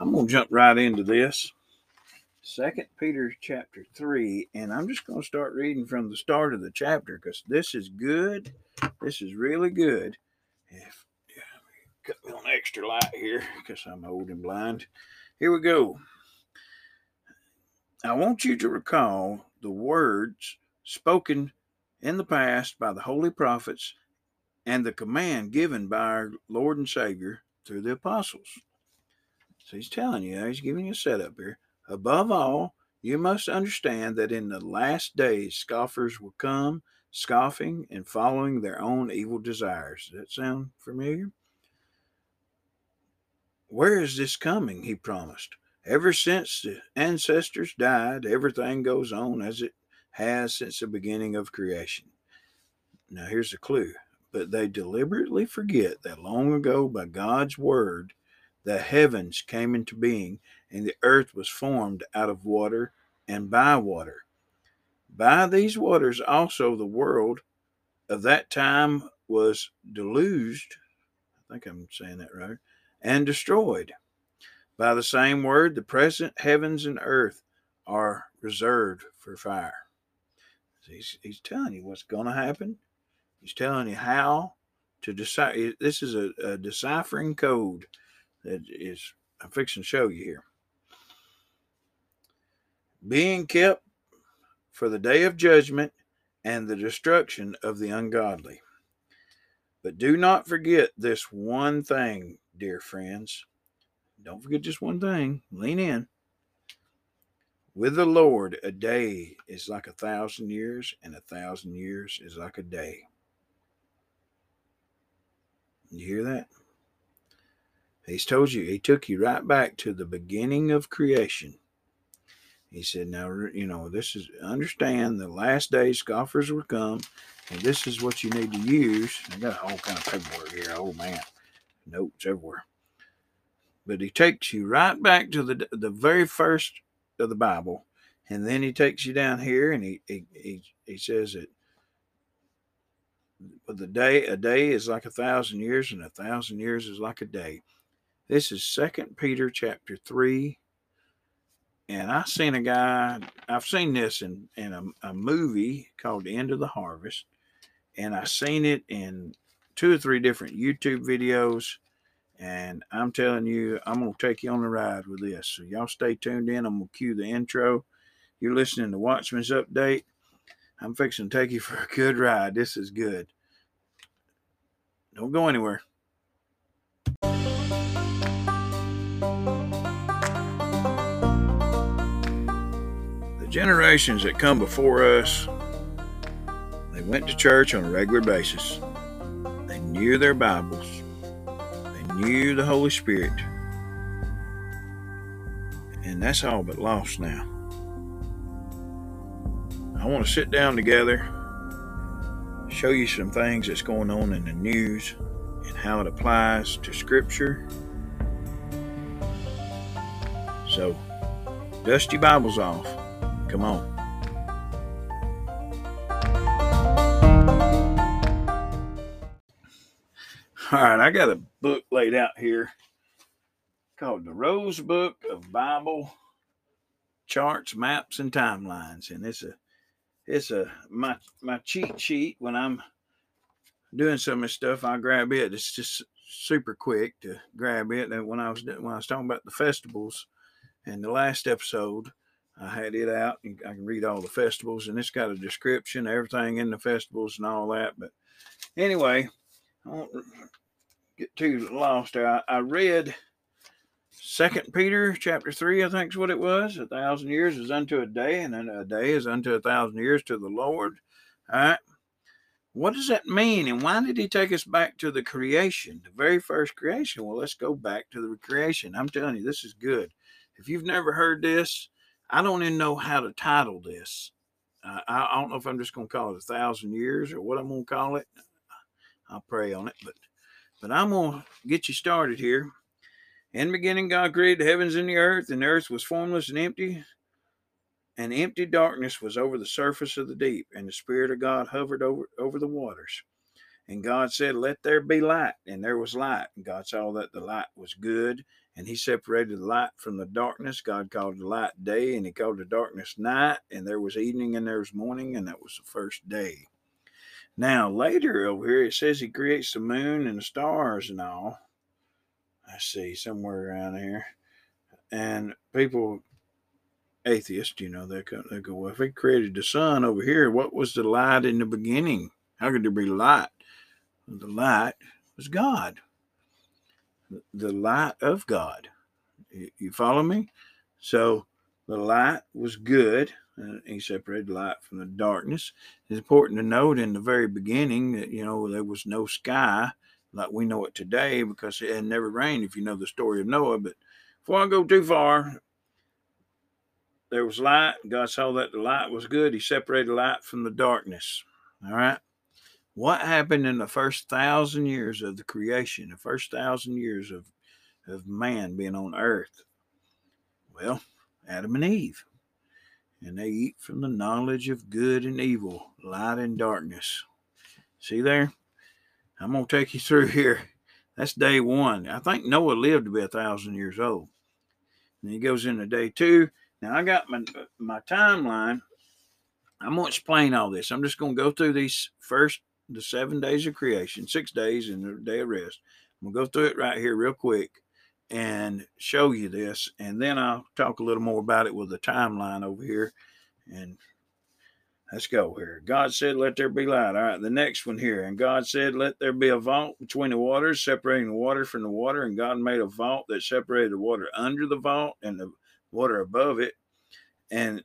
I'm going to jump right into this. Second Peter chapter 3, and I'm just going to start reading from the start of the chapter because this is good. This is really good. If, yeah, cut me on extra light here because I'm old and blind. Here we go. I want you to recall the words spoken in the past by the holy prophets and the command given by our Lord and Savior through the apostles. So he's telling you, he's giving you a setup here. Above all, you must understand that in the last days scoffers will come, scoffing and following their own evil desires. Does that sound familiar? Where is this coming? He promised. Ever since the ancestors died, everything goes on as it has since the beginning of creation. Now, here's a clue. But they deliberately forget that long ago, by God's word, the heavens came into being, and the earth was formed out of water and by water. By these waters also the world of that time was deluged. I think I'm saying that right. And destroyed. By the same word, the present heavens and earth are reserved for fire. He's, he's telling you what's going to happen. He's telling you how to decipher. This is a, a deciphering code that is, I'm fixing to show you here. Being kept for the day of judgment and the destruction of the ungodly. But do not forget this one thing, dear friends. Don't forget just one thing. Lean in. With the Lord, a day is like a thousand years, and a thousand years is like a day. You hear that? He's told you, he took you right back to the beginning of creation. He said, Now, you know, this is, understand the last days scoffers will come, and this is what you need to use. I got a whole kind of paperwork here. Oh, man. Notes everywhere. But he takes you right back to the, the very first of the Bible, and then he takes you down here and he, he, he, he says that but the day a day is like a thousand years and a thousand years is like a day this is second peter chapter 3 and i seen a guy i've seen this in in a, a movie called the end of the harvest. And i seen it in two or three different youtube videos. And i'm telling you i'm to take you on the ride with this. So y'all stay tuned in. I'm to cue the intro. You're listening to watchman's update. I'm fixing to take you for a good ride. This is good. Don't go anywhere. Generations that come before us, they went to church on a regular basis. They knew their Bibles. They knew the Holy Spirit. And that's all but lost now. I want to sit down together show you some things that's going on in the news and how it applies to Scripture. So, dust your Bibles off. Come on. All right, I got a book laid out here called the Rose Book of Bible Charts, Maps, and Timelines. And it's a it's a my my cheat sheet when I'm doing some of this stuff. I grab it. It's just super quick to grab it. And when I was when I was talking about the festivals in the last episode, I had it out. I can read all the festivals, and it's got a description, everything in the festivals, and all that. But anyway, I won't get too lost there. I, I read Second Peter chapter three, I think is what it was. A thousand years is unto a day, and a day is unto a thousand years to the Lord. All right. What does that mean? And why did he take us back to the creation, the very first creation? Well, let's go back to the creation. I'm telling you, this is good. If you've never heard this, I don't even know how to title this. Uh, I, I don't know if I'm just going to call it a thousand years or what I'm going to call it. I'll pray on it, but but I'm going to get you started here. In the beginning, God created the heavens and the earth, and the earth was formless and empty, and empty darkness was over the surface of the deep, and the Spirit of God hovered over, over the waters. And God said, Let there be light, and there was light. And God saw that the light was good, and he separated the light from the darkness. God called the light day, and he called the darkness night, and there was evening and there was morning, and that was the first day. Now, later over here, it says he creates the moon and the stars and all. I see somewhere around here. And people, atheists, you know, they go, they go, well, if he created the sun over here, what was the light in the beginning? How could there be light? The light was God, the light of God. You follow me? So the light was good. Uh, he separated light from the darkness. It's important to note in the very beginning that, you know, there was no sky like we know it today because it had never rained, if you know the story of Noah. But before I go too far, there was light. God saw that the light was good. He separated light from the darkness. All right. What happened in the first thousand years of the creation, the first thousand years of, of man being on earth? Well, Adam and Eve. And they eat from the knowledge of good and evil, light and darkness. See there? I'm going to take you through here. That's day one. I think Noah lived to be a thousand years old. And he goes into day two. Now I got my my timeline. I'm to explain all this. I'm just going to go through these first the seven days of creation, six days and the day of rest. I'm going to go through it right here real quick and show you this. And then I'll talk a little more about it with the timeline over here and Let's go here. God said, Let there be light. All right, the next one here. And God said, Let there be a vault between the waters, separating the water from the water. And God made a vault that separated the water under the vault and the water above it. And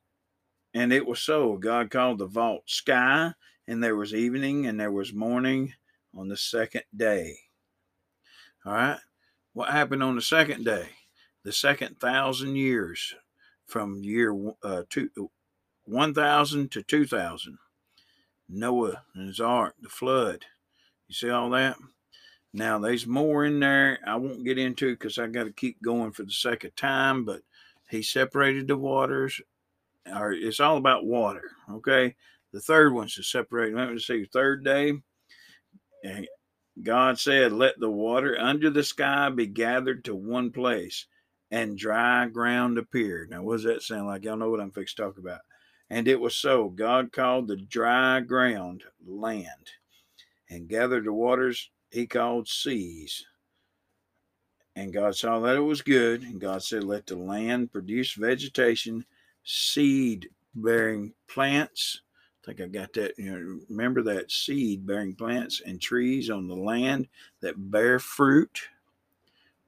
and it was so. God called the vault sky, and there was evening and there was morning on the second day. All right. What happened on the second day? The second thousand years from year uh, two, 1000 to 2000. Noah and his ark, the flood. You see all that? Now, there's more in there I won't get into because I got to keep going for the sake of time, but he separated the waters. Or it's all about water, okay? The third one's to separate. Let me see, third day. And God said, Let the water under the sky be gathered to one place, and dry ground appeared. Now, what does that sound like? Y'all know what I'm fixed to talk about. And it was so. God called the dry ground land, and gathered the waters he called seas. And God saw that it was good. And God said, Let the land produce vegetation, seed bearing plants. I think I got that. You know, remember that seed bearing plants and trees on the land that bear fruit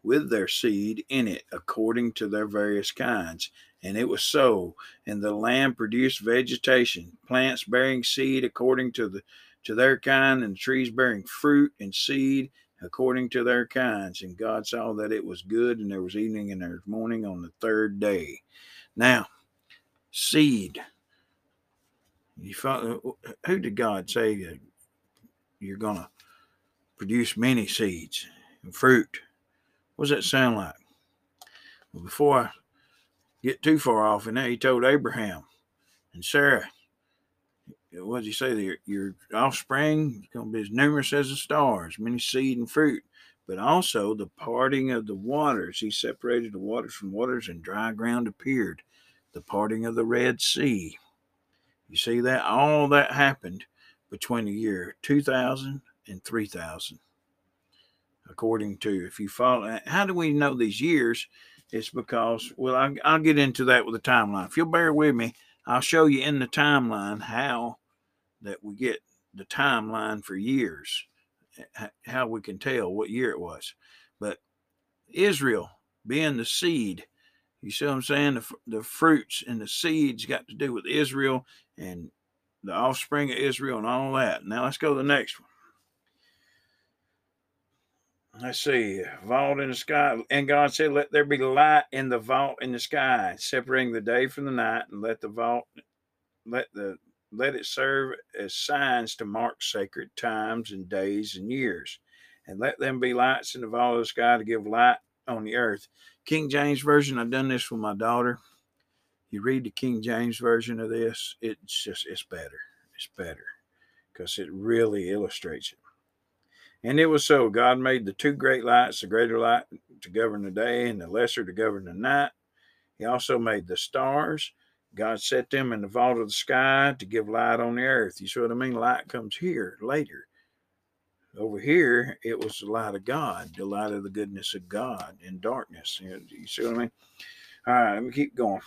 with their seed in it according to their various kinds. And it was so. And the land produced vegetation, plants bearing seed according to the to their kind, and trees bearing fruit and seed according to their kinds. And God saw that it was good, and there was evening and there was morning on the third day. Now, seed. You uh, who did God say that you're gonna produce many seeds and fruit? What does that sound like? Well, before I get too far off in there, he told Abraham and Sarah, what did he say there? Your offspring is going to be as numerous as the stars, many seed and fruit, but also the parting of the waters. He separated the waters from waters, and dry ground appeared, the parting of the Red Sea. You see that? All that happened between the year 2000 and 3000 according to if you follow uh, how do we know these years it's because, well, I, I'll get into that with the timeline. If you'll bear with me, I'll show you in the timeline how that we get the timeline for years, how we can tell what year it was. But Israel being the seed, you see what I'm saying? The, the fruits and the seeds got to do with Israel and the offspring of Israel and all that. Now let's go to the next one let's see, vault in the sky. And God said, Let there be light in the vault in the sky, separating the day from the night, and let the vault let the let it serve as signs to mark sacred times and days and years. And let them be lights in the vault of the sky to give light on the earth. King James Version, I've done this with my daughter. You read the King James Version of this, it's just, it's better. It's better because it really illustrates it. And it was so. God made the two great lights, the greater light to govern the day and the lesser to govern the night. He also made the stars. God set them in the vault of the sky to give light on the earth. You see what I mean? Light comes here later. Over here, it was the light of God, the light of the goodness of God in darkness. You see what I mean? All right, let me keep going.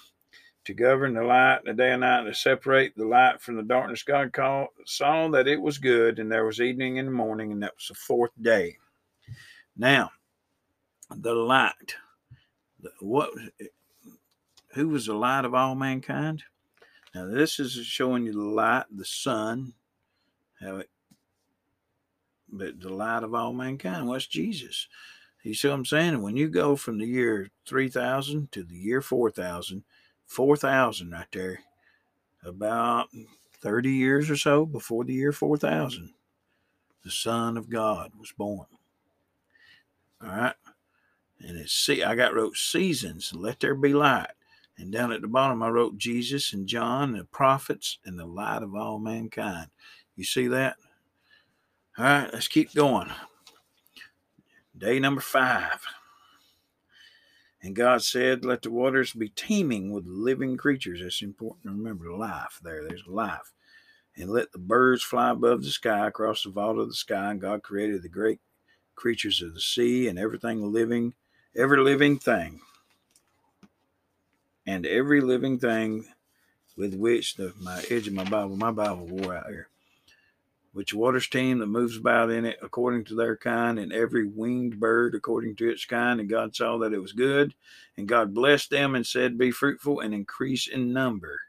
To govern the light the day and night, to separate the light from the darkness, God called, saw that it was good, and there was evening and morning, and that was the fourth day. Now, the light. What? Who was the light of all mankind? Now, this is showing you the light, the sun, how it but the light of all mankind was Jesus. You see what I'm saying? When you go from the year 3000 to the year 4000, 4000 right there, about 30 years or so before the year 4000, the Son of God was born. All right. And it's see, I got wrote seasons, let there be light. And down at the bottom, I wrote Jesus and John, and the prophets, and the light of all mankind. You see that? All right, let's keep going. Day number five. And God said, Let the waters be teeming with living creatures. That's important to remember life there. There's life. And let the birds fly above the sky across the vault of the sky. And God created the great creatures of the sea and everything living, every living thing. And every living thing with which the my edge of my Bible, my Bible wore out here which waters teem that moves about in it according to their kind, and every winged bird according to its kind. And God saw that it was good. And God blessed them and said, Be fruitful and increase in number.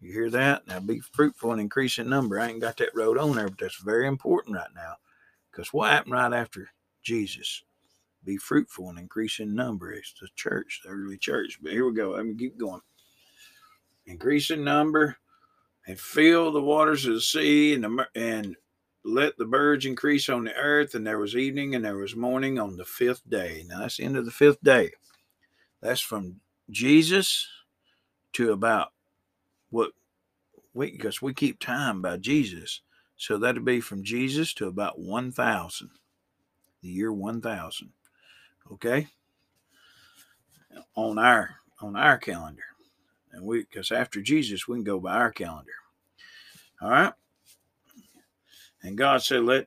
You hear that? Now be fruitful and increase in number. I ain't got that road on there, but that's very important right now. Because what happened right after Jesus? Be fruitful and increase in number. It's the church, the early church. But here we go. Let me keep going. Increase in number and fill the waters of the sea and, the, and let the birds increase on the earth, and there was evening and there was morning on the fifth day. Now that's the end of the fifth day. That's from Jesus to about what we because we keep time by Jesus. So that'd be from Jesus to about 1000. The year 1000. Okay? On our on our calendar. And we because after Jesus we can go by our calendar. All right? And God said, Let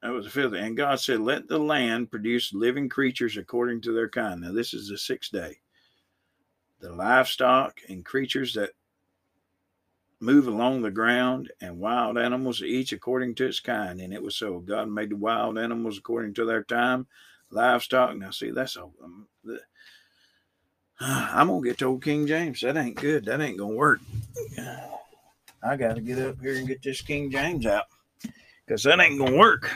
that was the fifth. And God said, Let the land produce living creatures according to their kind. Now, this is the sixth day. The livestock and creatures that move along the ground, and wild animals, each according to its kind. And it was so. God made the wild animals according to their time, livestock. Now, see, that's a. Um, I'm going to get to old King James. That ain't good. That ain't going to work. I got to get up here and get this King James out because that ain't gonna work.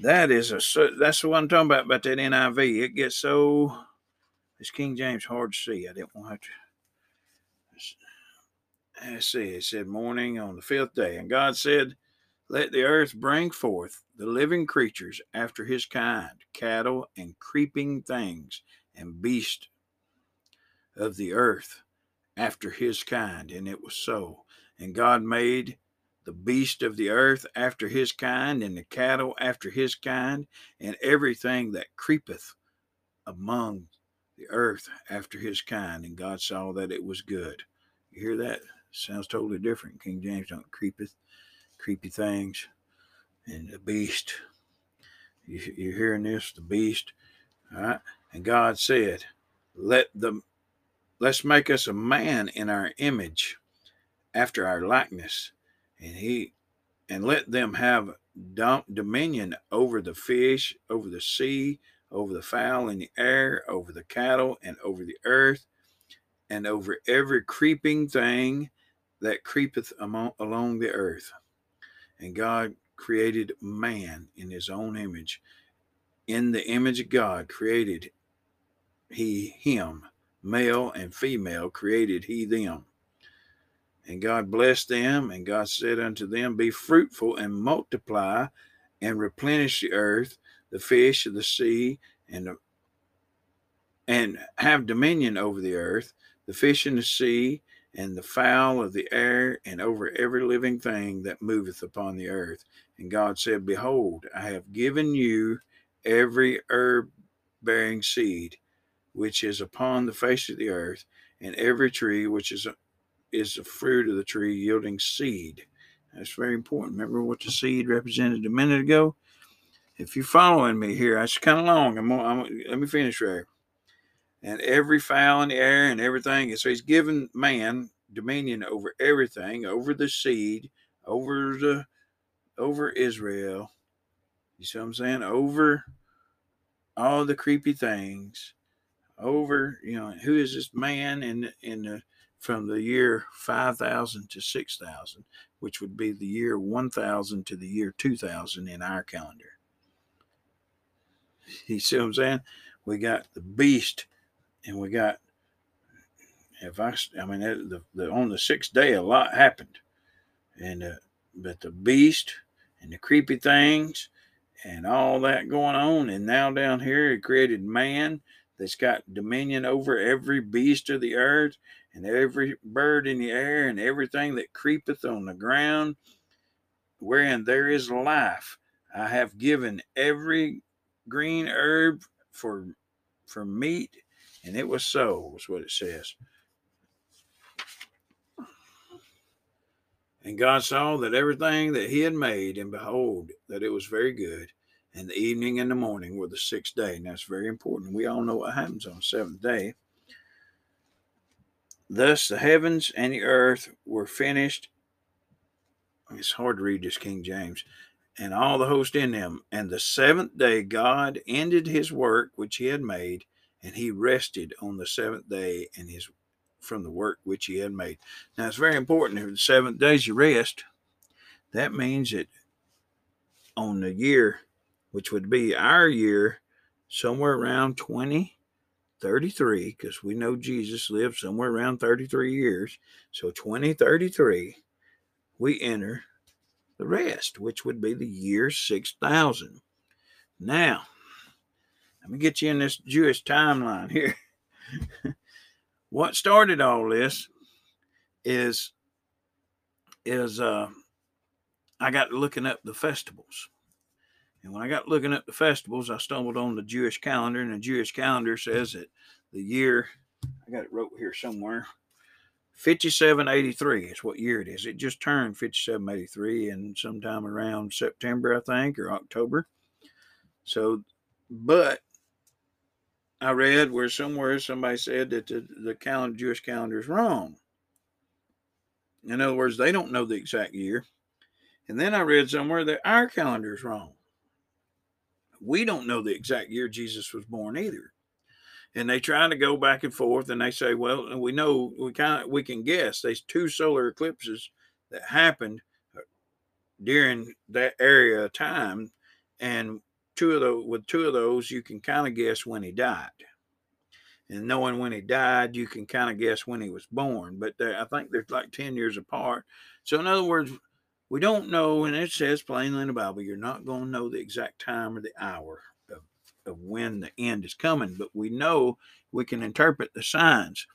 That is a that's what I'm talking about about that NIV. It gets so this King James hard to see. I didn't want to. Let's see. It said morning on the fifth day, and God said, "Let the earth bring forth the living creatures after His kind, cattle and creeping things, and beasts of the earth." after his kind, and it was so. And God made the beast of the earth after his kind, and the cattle after his kind, and everything that creepeth among the earth after his kind. And God saw that it was good. You hear that? Sounds totally different. King James don't creepeth, creepy things, and the beast. You, you're hearing this? The beast. All right. And God said, Let the let's make us a man in our image after our likeness and he and let them have dominion over the fish over the sea over the fowl in the air over the cattle and over the earth and over every creeping thing that creepeth among, along the earth. And god created man in his own image. In the image of god created he him. Male and female created he them. And God blessed them, and God said unto them, Be fruitful and multiply and replenish the earth, the fish of the sea, and the, and have dominion over the earth, the fish in the sea, and the fowl of the air, and over every living thing that moveth upon the earth. And God said, Behold, I have given you every herb bearing seed which is upon the face of the earth, and every tree which is is the fruit of the tree yielding seed. That's very important. Remember what the seed represented a minute ago? If you're following me here, that's kind of long. I'm, I'm, let me finish right. And every fowl in the air and everything. And so he's given man dominion over everything, over the seed, over the over Israel. You see what I'm saying? Over all the creepy things. Over, you know, who is this man in in the from the year 5000 to 6000, which would be the year 1000 to the year 2000 in our calendar. You see what I'm saying? We got the beast, and we got. If I, I mean, the, the on the sixth day, a lot happened, and uh, but the beast and the creepy things and all that going on, and now down here, it created man that's got dominion over every beast of the earth and every bird in the air and everything that creepeth on the ground, wherein there is life. I have given every green herb for for meat, and it was so, is what it says. And God saw that everything that he had made, and behold, that it was very good. And the evening and the morning were the sixth day. And that's very important. We all know what happens on the seventh day. Thus the heavens and the earth were finished. It's hard to read this King James and all the host in them. And the seventh day God ended his work which he had made, and he rested on the seventh day and his from the work which he had made. Now it's very important. If the seventh days you rest, that means that on the year, which would be our year, somewhere around 2033, because we know Jesus lived somewhere around 33 years. So 2033, we enter the rest, which would be the year 6000. Now, let me get you in this Jewish timeline here. what started all this is is uh I got looking up the festivals. And when I got looking up the festivals, I stumbled on the Jewish calendar, and the Jewish calendar says that the year I got it wrote here somewhere 5783 is what year it is. It just turned 5783 and sometime around September, I think, or October. So, but I read where somewhere somebody said that the, the calendar, Jewish calendar is wrong. In other words, they don't know the exact year. And then I read somewhere that our calendar is wrong. We don't know the exact year Jesus was born either. And they try to go back and forth and they say well we know we kind of we can guess there's two solar eclipses that happened uh, during that area of time and two of those with two of those you can kind of guess when he died. And knowing when he died you can kind of guess when he was born but i think they're like 10 years apart. So in other words we don't know and it says plainly in the bible you're not going to know the exact time or the hour of of when the end is coming, but we know we can interpret the signs.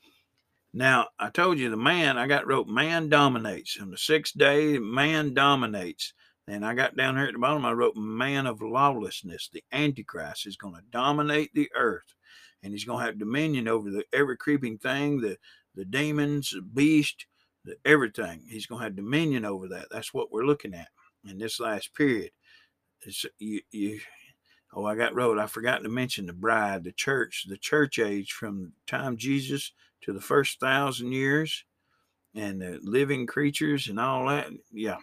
Now, I told you the man, I got wrote man dominates. On the sixth day, man dominates. And I got down here at the bottom, I wrote man of lawlessness. The Antichrist is going to dominate the earth. And he's going to have dominion over the every creeping thing, the, the demons, the beast, everything. He's going to have dominion over that. That's what we're looking at in this last period. It's, you, you, Oh, I got wrote. I forgot to mention the bride, the church, the church age from time Jesus to the first thousand years, and the living creatures and all that. Yeah,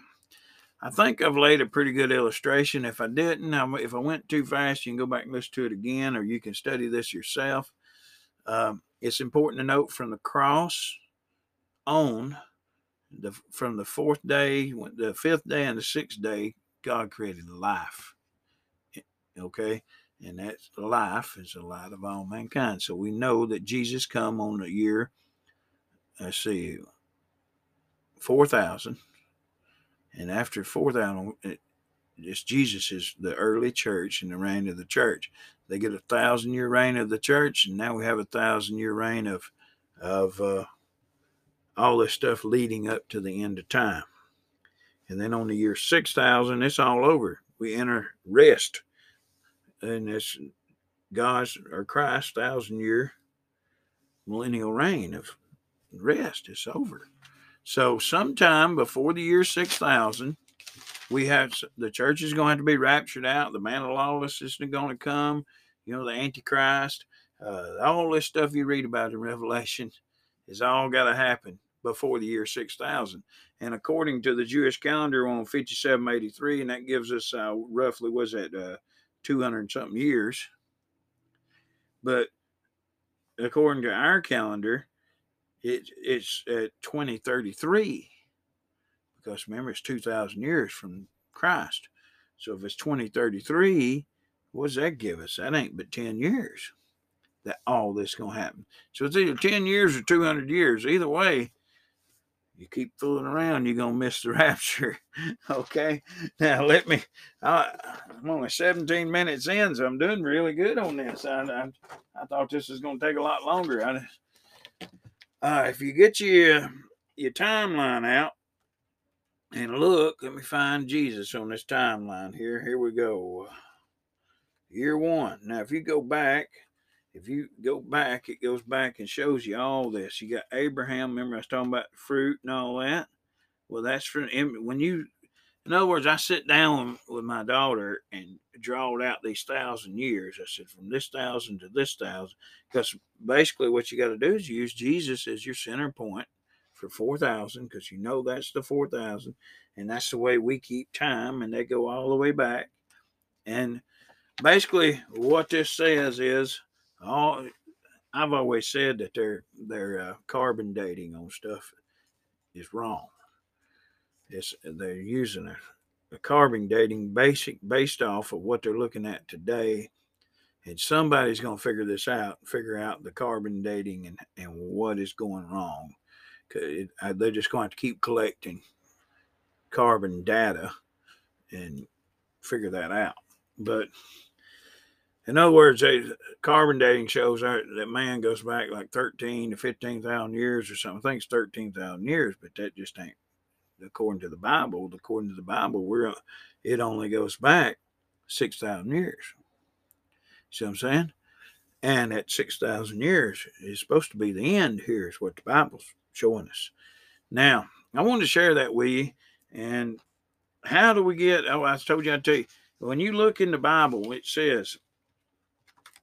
I think I've laid a pretty good illustration. If I didn't, if I went too fast, you can go back and listen to it again, or you can study this yourself. Um, it's important to note from the cross on the from the fourth day, the fifth day, and the sixth day, God created life. Okay. And that's life is the light of all mankind. So we know that Jesus come on the year, let's see, 4,000. And after 4,000, it's Jesus is the early church and the reign of the church. They get a thousand year reign of the church, and now we have a thousand year reign of of uh, all this stuff leading up to the end of time. And then on the year 6000, it's all over. We enter rest And this God's or Christ's thousand year millennial reign of rest. It's over. So, sometime before the year 6000, we have the church is going to have to be raptured out. The man of lawlessness is going to come. You know, the Antichrist. Uh, all this stuff you read about in Revelation is all got to happen before the year 6000. And according to the Jewish calendar on 5783, and that gives us uh, roughly, was that uh, 200 something years. But according to our calendar, it, it's at 2033 because remember it's 2000 years from christ so if it's 2033 what does that give us that ain't but 10 years that all this is gonna happen so it's either 10 years or 200 years either way you keep fooling around you're gonna miss the rapture okay now let me I, i'm only 17 minutes in so i'm doing really good on this i, I, I thought this was gonna take a lot longer I, uh, if you get your your timeline out and look, let me find Jesus on this timeline here. Here we go. Year one. Now, if you go back, if you go back, it goes back and shows you all this. You got Abraham. Remember, I was talking about fruit and all that. Well, that's from when you, in other words, I sit down with my daughter and drawed out these thousand years. I said, from this thousand to this thousand, because basically what you got to do is use Jesus as your center point for 4,000 because you know that's the 4,000 and that's the way we keep time and they go all the way back. And basically what this says is all I've always said that their their uh, carbon dating on stuff is wrong. It's they're using a, a carbon dating basic based off of what they're looking at today and somebody's going to figure this out figure out the carbon dating and, and what is going wrong it, they're just going to keep collecting carbon data and figure that out. But in other words, they, carbon dating shows that, man goes back like 13 to 15,000 years or something. I think it's 13,000 years, but that just ain't according to the Bible. According to the Bible, we're it only goes back 6,000 years. See what I'm saying? And at 6,000 years is supposed to be the end here, is what the Bible's showing us. Now, I wanted to share that with you. And how do we get? Oh, I told you I'd tell you. When you look in the Bible, it says,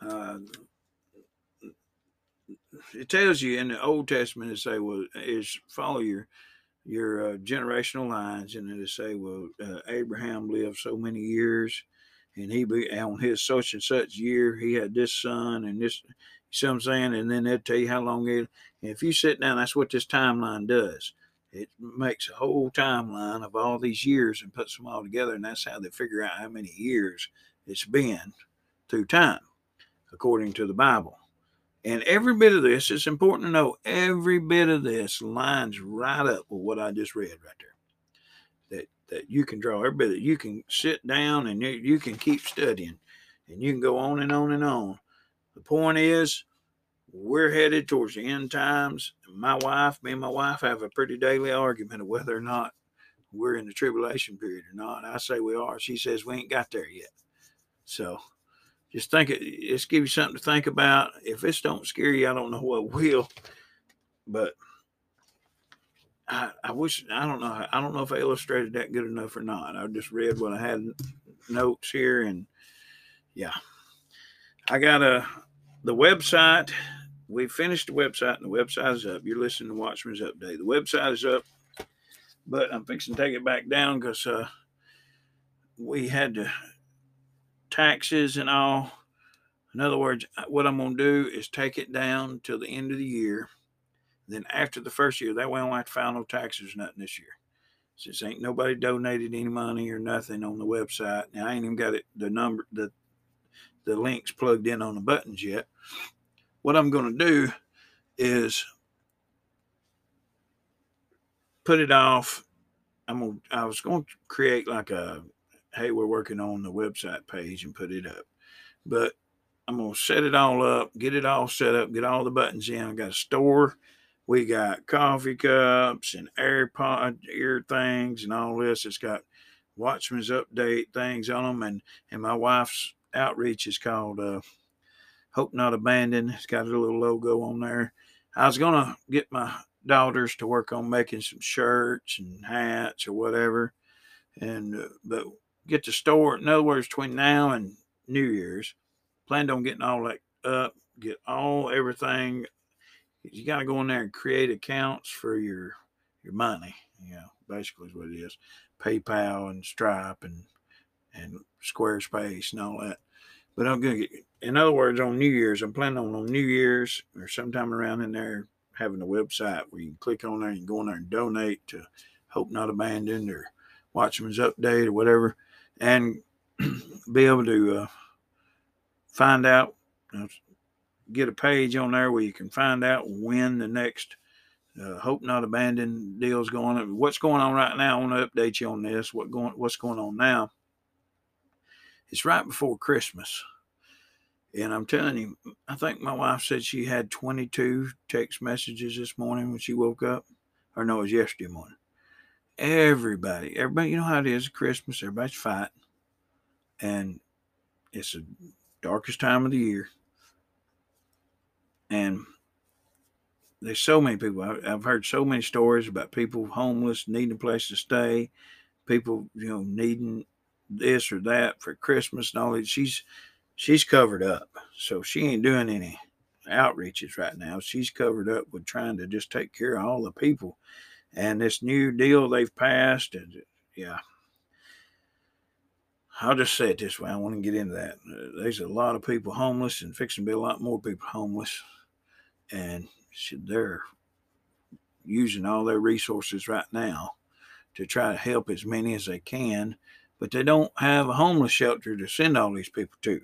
uh, it tells you in the Old Testament, it say, well, is follow your your uh, generational lines, and it say, well, uh, Abraham lived so many years, and he be on his such and such year, he had this son and this. You see what I'm saying? And then they'll tell you how long it. And if you sit down, that's what this timeline does. It makes a whole timeline of all these years and puts them all together, and that's how they figure out how many years it's been through time, according to the Bible. And every bit of this, it's important to know, every bit of this lines right up with what I just read right there. That that you can draw every bit of you can sit down and you, you can keep studying and you can go on and on and on. The point is we're headed towards the end times. My wife, me and my wife have a pretty daily argument of whether or not we're in the tribulation period or not. I say we are. She says we ain't got there yet. So just think it, just give you something to think about. If this don't scare you, I don't know what will. But I, I wish I don't know. I don't know if I illustrated that good enough or not. I just read what I had notes here, and yeah, I got a the website we finished the website, and the website is up. You're listening to Watchman's Update. The website is up, but I'm fixing to take it back down because uh, we had to taxes and all. In other words, what I'm going to do is take it down till the end of the year. Then after the first year, that way I don't have to file no taxes nothing this year. Since ain't nobody donated any money or nothing on the website. Now I ain't even got it the number the the links plugged in on the buttons yet what I'm going to do is put it off. I'm gonna, I was going to create like a, hey, we're working on the website page and put it up. But I'm going to set it all up, get it all set up, get all the buttons in. I got a store We got coffee cups and AirPod ear things and all this. It's got Watchman's update things on them, and and my wife's outreach is called uh, Hope Not Abandoned. It's got a little logo on there. I was gonna get my daughters to work on making some shirts and hats or whatever, and uh, but get the store. In other words, between now and New Year's, planned on getting all that up, get all everything. You got to go in there and create accounts for your your money. You know, basically is what it is. PayPal and Stripe and and Squarespace and all that. But I'm gonna get. In other words, on New Year's, I'm planning on on New Year's or sometime around in there having a website where you can click on there and go in there and donate to Hope Not Abandoned or Watchman's Update or whatever, and be able to uh, find out, get a page on there where you can find out when the next uh, Hope Not Abandoned deal's going on. What's going on right now? I want to update you on this. What going? What's going on now? It's right before Christmas. And I'm telling you, I think my wife said she had 22 text messages this morning when she woke up. Or no, it was yesterday morning. Everybody, everybody, you know how it is Christmas, everybody's fighting. And it's the darkest time of the year. And there's so many people. I've heard so many stories about people homeless, needing a place to stay, people, you know, needing this or that for Christmas and all that. She's she's covered up. So she ain't doing any outreaches right now. She's covered up with trying to just take care of all the people. And this new deal they've passed, and yeah, I'll just say it this way. I want to get into that. There's a lot of people homeless, and fixing to be a lot more people homeless, and they're using all their resources right now to try to help as many as they can, but they don't have a homeless shelter to send all these people to.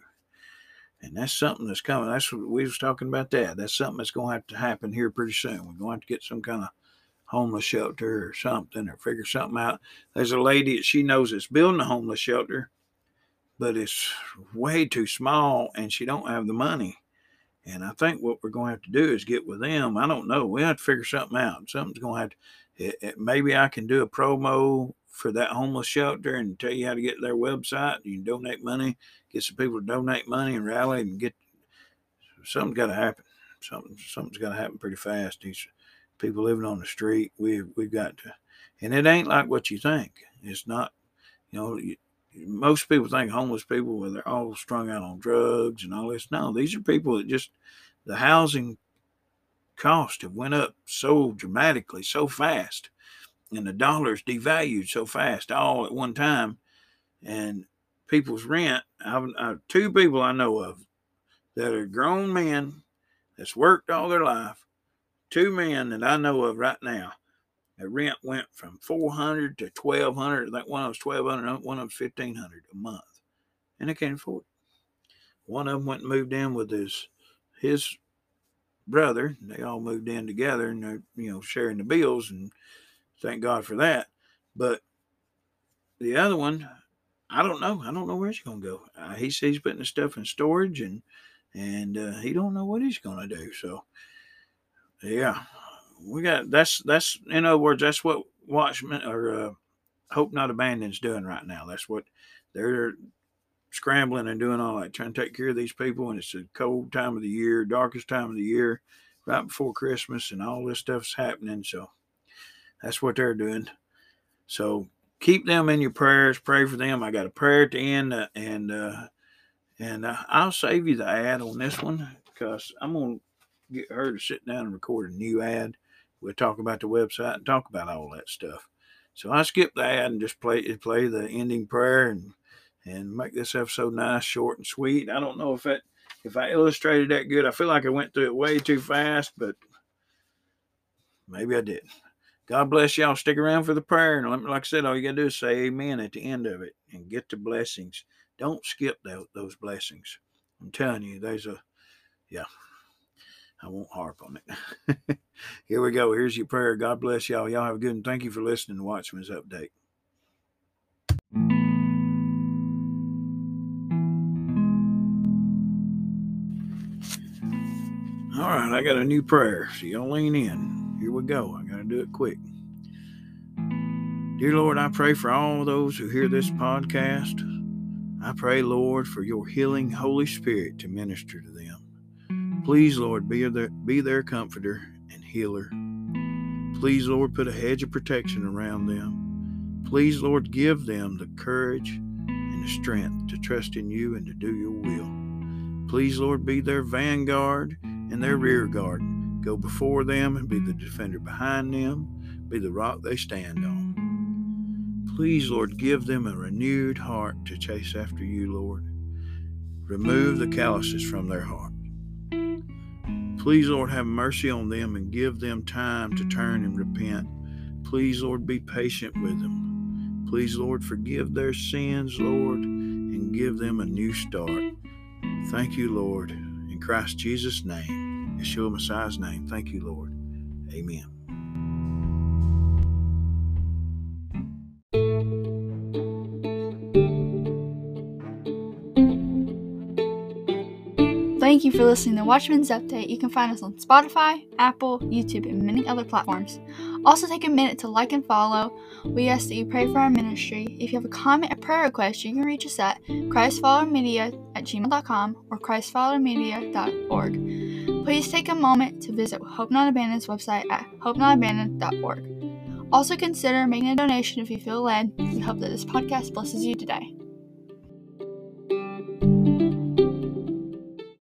And that's something that's coming. That's what we was talking about that. That's something that's going to have to happen here pretty soon. We're going to have to get some kind of homeless shelter or something or figure something out. There's a lady that she knows that's building a homeless shelter, but it's way too small and she don't have the money. And I think what we're going to have to do is get with them. I don't know. We have to figure something out. Something's going to have to. It, it, maybe I can do a promo for that homeless shelter and tell you how to get their website. You can donate money, get some people to donate money and rally and get something's got to happen. Something something's got to happen pretty fast. These people living on the street, we we've got to, and it ain't like what you think. It's not, you know. You, most people think homeless people, well, they're all strung out on drugs and all this. No, these are people that just the housing cost have went up so dramatically, so fast and the dollar's devalued so fast all at one time, and people's rent. I've, I've two people I know of that are grown men that's worked all their life. Two men that I know of right now. The rent went from four hundred to twelve hundred. That one of was twelve hundred. One of them fifteen hundred a month, and they can't afford it. One of them went and moved in with his his brother. They all moved in together, and they're you know sharing the bills and Thank God for that. But the other one, I don't know. I don't know where he's going to go. Uh, he says he's putting the stuff in storage, and and uh, he don't know what he's going to do. So, yeah, we got that's that's in other words, that's what Watchmen or uh, Hope Not Abandoned's doing right now. That's what they're scrambling and doing all that, trying to take care of these people. And it's a cold time of the year, darkest time of the year, right before Christmas, and all this stuff's happening. So that's what they're doing. So keep them in your prayers. Pray for them. I got a prayer at the end, uh, and uh, and uh, I'll save you the ad on this one because I'm gonna get her to sit down and record a new ad. We'll talk about the website and talk about all that stuff. So I skip the ad and just play play the ending prayer and and make this episode nice, short, and sweet. I don't know if that if I illustrated that good. I feel like I went through it way too fast, but maybe I did. God bless y'all. Stick around for the prayer. And like I said, all you got to do is say amen at the end of it and get the blessings. Don't skip those blessings. I'm telling you, there's a, yeah, I won't harp on it. Here we go. Here's your prayer. God bless y'all. Y'all have a good one. Thank you for listening to Watchman's Update. All right, I got a new prayer. So y'all lean in. Here we go. I got to do it quick. Dear Lord, I pray for all those who hear this podcast. I pray, Lord, for your healing Holy Spirit to minister to them. Please, Lord, be their, be their comforter and healer. Please, Lord, put a hedge of protection around them. Please, Lord, give them the courage and the strength to trust in you and to do your will. Please, Lord, be their vanguard and their rear guard. Go before them and be the defender behind them, be the rock they stand on. Please, Lord, give them a renewed heart to chase after you, Lord. Remove the calluses from their heart. Please, Lord, have mercy on them and give them time to turn and repent. Please, Lord, be patient with them. Please, Lord, forgive their sins, Lord, and give them a new start. Thank you, Lord. In Christ Jesus' name, Yeshua Messiah's name, thank you, Lord. Amen. Thank you for listening to Watchman's Update. You can find us on Spotify, Apple, YouTube, and many other platforms. Also, take a minute to like and follow. We ask that you pray for our ministry. If you have a comment or prayer request, you can reach us at ChristFollowerMedia at gmail.com or ChristFollowerMedia.org. Please take a moment to visit Hope Not Abandoned's website at hopenotabandoned.org. Also, consider making a donation if you feel led. We hope that this podcast blesses you today.